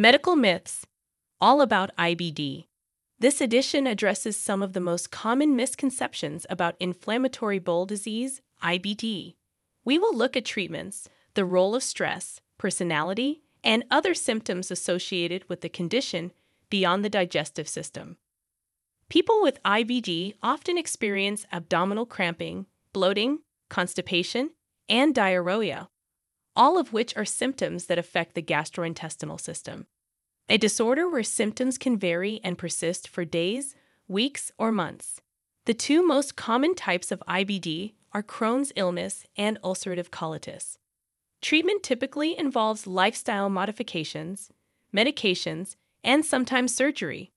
Medical Myths All About IBD. This edition addresses some of the most common misconceptions about inflammatory bowel disease, IBD. We will look at treatments, the role of stress, personality, and other symptoms associated with the condition beyond the digestive system. People with IBD often experience abdominal cramping, bloating, constipation, and diarrhea, all of which are symptoms that affect the gastrointestinal system. A disorder where symptoms can vary and persist for days, weeks, or months. The two most common types of IBD are Crohn's illness and ulcerative colitis. Treatment typically involves lifestyle modifications, medications, and sometimes surgery.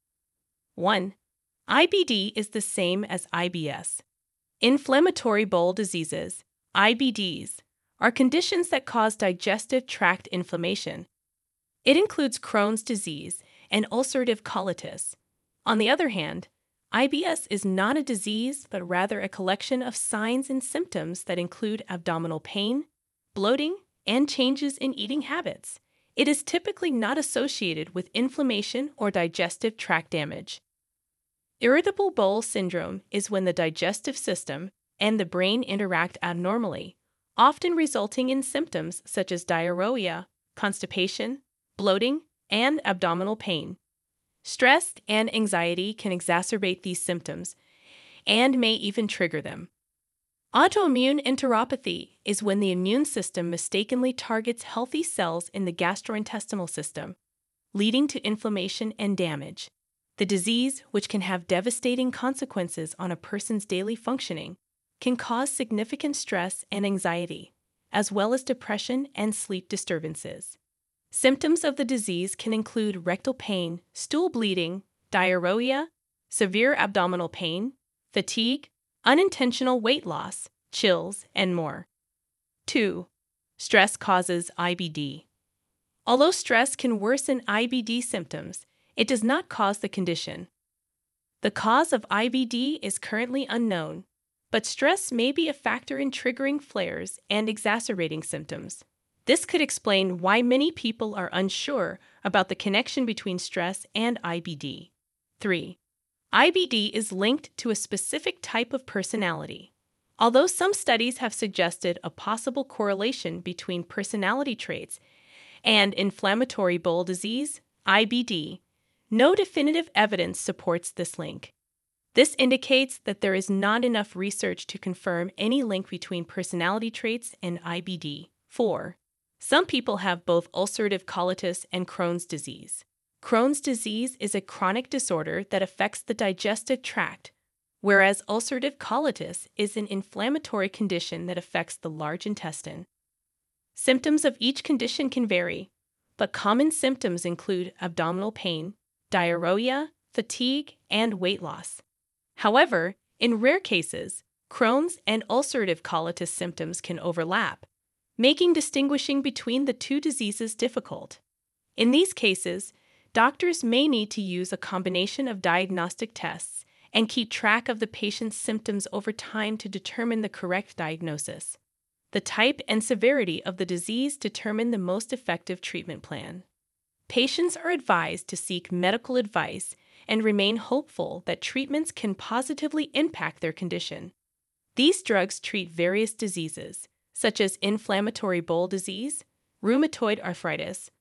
1. IBD is the same as IBS. Inflammatory bowel diseases, IBDs, are conditions that cause digestive tract inflammation. It includes Crohn's disease and ulcerative colitis. On the other hand, IBS is not a disease, but rather a collection of signs and symptoms that include abdominal pain, bloating, and changes in eating habits. It is typically not associated with inflammation or digestive tract damage. Irritable bowel syndrome is when the digestive system and the brain interact abnormally, often resulting in symptoms such as diarrhea, constipation, bloating, and abdominal pain. Stress and anxiety can exacerbate these symptoms and may even trigger them. Autoimmune enteropathy is when the immune system mistakenly targets healthy cells in the gastrointestinal system, leading to inflammation and damage. The disease, which can have devastating consequences on a person's daily functioning, can cause significant stress and anxiety, as well as depression and sleep disturbances. Symptoms of the disease can include rectal pain, stool bleeding, diarrhea, severe abdominal pain, fatigue, unintentional weight loss, chills, and more. 2. Stress causes IBD. Although stress can worsen IBD symptoms, it does not cause the condition. The cause of IBD is currently unknown, but stress may be a factor in triggering flares and exacerbating symptoms. This could explain why many people are unsure about the connection between stress and IBD. 3. IBD is linked to a specific type of personality. Although some studies have suggested a possible correlation between personality traits and inflammatory bowel disease, IBD, no definitive evidence supports this link. This indicates that there is not enough research to confirm any link between personality traits and IBD. 4. Some people have both ulcerative colitis and Crohn's disease. Crohn's disease is a chronic disorder that affects the digestive tract, whereas ulcerative colitis is an inflammatory condition that affects the large intestine. Symptoms of each condition can vary, but common symptoms include abdominal pain, diarrhea, fatigue, and weight loss. However, in rare cases, Crohn's and ulcerative colitis symptoms can overlap, making distinguishing between the two diseases difficult. In these cases, doctors may need to use a combination of diagnostic tests and keep track of the patient's symptoms over time to determine the correct diagnosis. The type and severity of the disease determine the most effective treatment plan. Patients are advised to seek medical advice and remain hopeful that treatments can positively impact their condition. These drugs treat various diseases, such as inflammatory bowel disease, rheumatoid arthritis,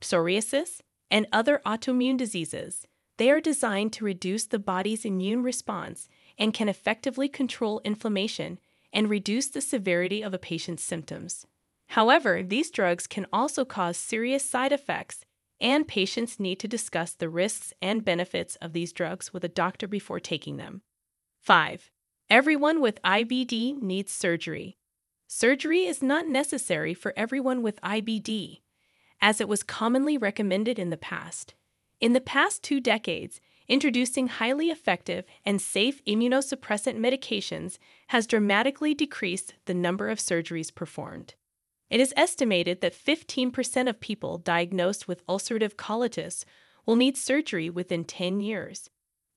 psoriasis, and other autoimmune diseases. They are designed to reduce the body's immune response and can effectively control inflammation and reduce the severity of a patient's symptoms. However, these drugs can also cause serious side effects and patients need to discuss the risks and benefits of these drugs with a doctor before taking them. 5. Everyone with IBD needs surgery. Surgery is not necessary for everyone with IBD, as it was commonly recommended in the past. In the past two decades, introducing highly effective and safe immunosuppressant medications has dramatically decreased the number of surgeries performed. It is estimated that 15% of people diagnosed with ulcerative colitis will need surgery within 10 years.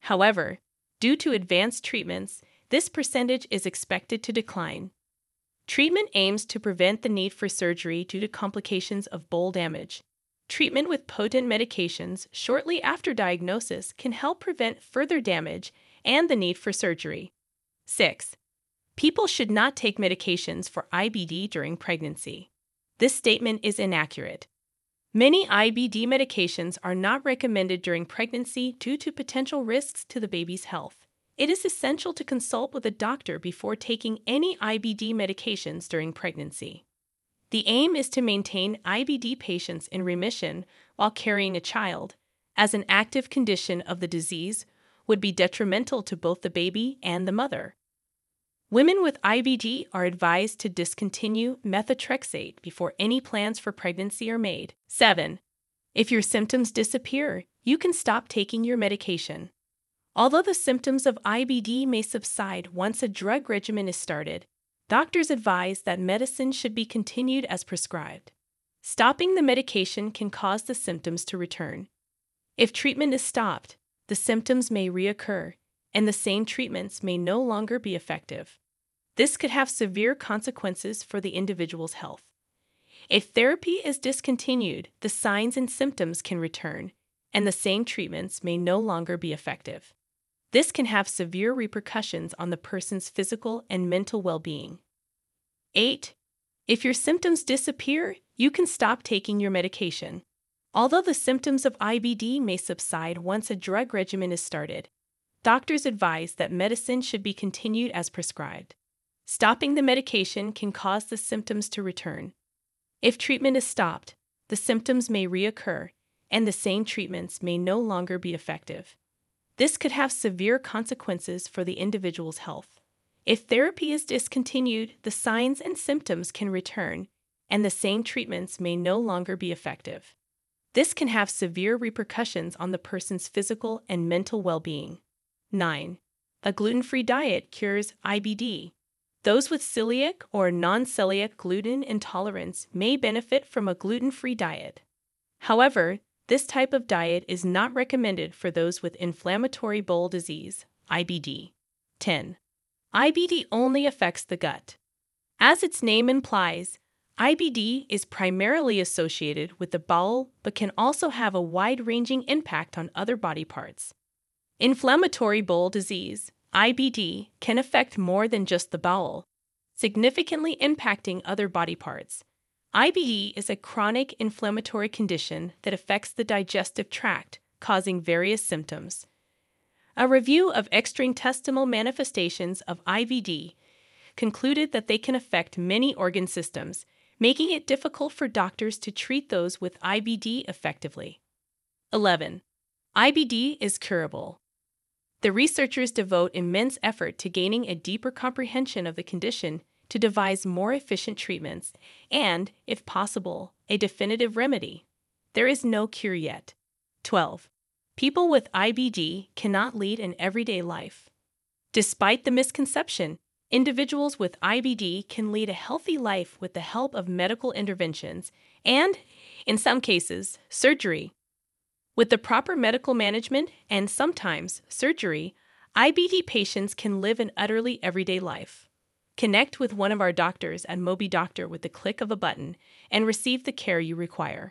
However, due to advanced treatments, this percentage is expected to decline. Treatment aims to prevent the need for surgery due to complications of bowel damage. Treatment with potent medications shortly after diagnosis can help prevent further damage and the need for surgery. 6. People should not take medications for IBD during pregnancy. This statement is inaccurate. Many IBD medications are not recommended during pregnancy due to potential risks to the baby's health. It is essential to consult with a doctor before taking any IBD medications during pregnancy. The aim is to maintain IBD patients in remission while carrying a child, as an active condition of the disease would be detrimental to both the baby and the mother. Women with IBD are advised to discontinue methotrexate before any plans for pregnancy are made. 7. If your symptoms disappear, you can stop taking your medication. Although the symptoms of IBD may subside once a drug regimen is started, doctors advise that medicine should be continued as prescribed. Stopping the medication can cause the symptoms to return. If treatment is stopped, the symptoms may reoccur and the same treatments may no longer be effective. This could have severe consequences for the individual's health. If therapy is discontinued, the signs and symptoms can return, and the same treatments may no longer be effective. This can have severe repercussions on the person's physical and mental well being. 8. If your symptoms disappear, you can stop taking your medication. Although the symptoms of IBD may subside once a drug regimen is started, Doctors advise that medicine should be continued as prescribed. Stopping the medication can cause the symptoms to return. If treatment is stopped, the symptoms may reoccur and the same treatments may no longer be effective. This could have severe consequences for the individual's health. If therapy is discontinued, the signs and symptoms can return and the same treatments may no longer be effective. This can have severe repercussions on the person's physical and mental well being. 9. A gluten free diet cures IBD. Those with celiac or non celiac gluten intolerance may benefit from a gluten free diet. However, this type of diet is not recommended for those with inflammatory bowel disease, IBD. 10. IBD only affects the gut. As its name implies, IBD is primarily associated with the bowel but can also have a wide ranging impact on other body parts. Inflammatory bowel disease, IBD, can affect more than just the bowel, significantly impacting other body parts. IBD is a chronic inflammatory condition that affects the digestive tract, causing various symptoms. A review of extraintestinal manifestations of IBD concluded that they can affect many organ systems, making it difficult for doctors to treat those with IBD effectively. 11. IBD is curable. The researchers devote immense effort to gaining a deeper comprehension of the condition to devise more efficient treatments and, if possible, a definitive remedy. There is no cure yet. 12. People with IBD cannot lead an everyday life. Despite the misconception, individuals with IBD can lead a healthy life with the help of medical interventions and, in some cases, surgery with the proper medical management and sometimes surgery, IBD patients can live an utterly everyday life. Connect with one of our doctors at MobiDoctor with the click of a button and receive the care you require.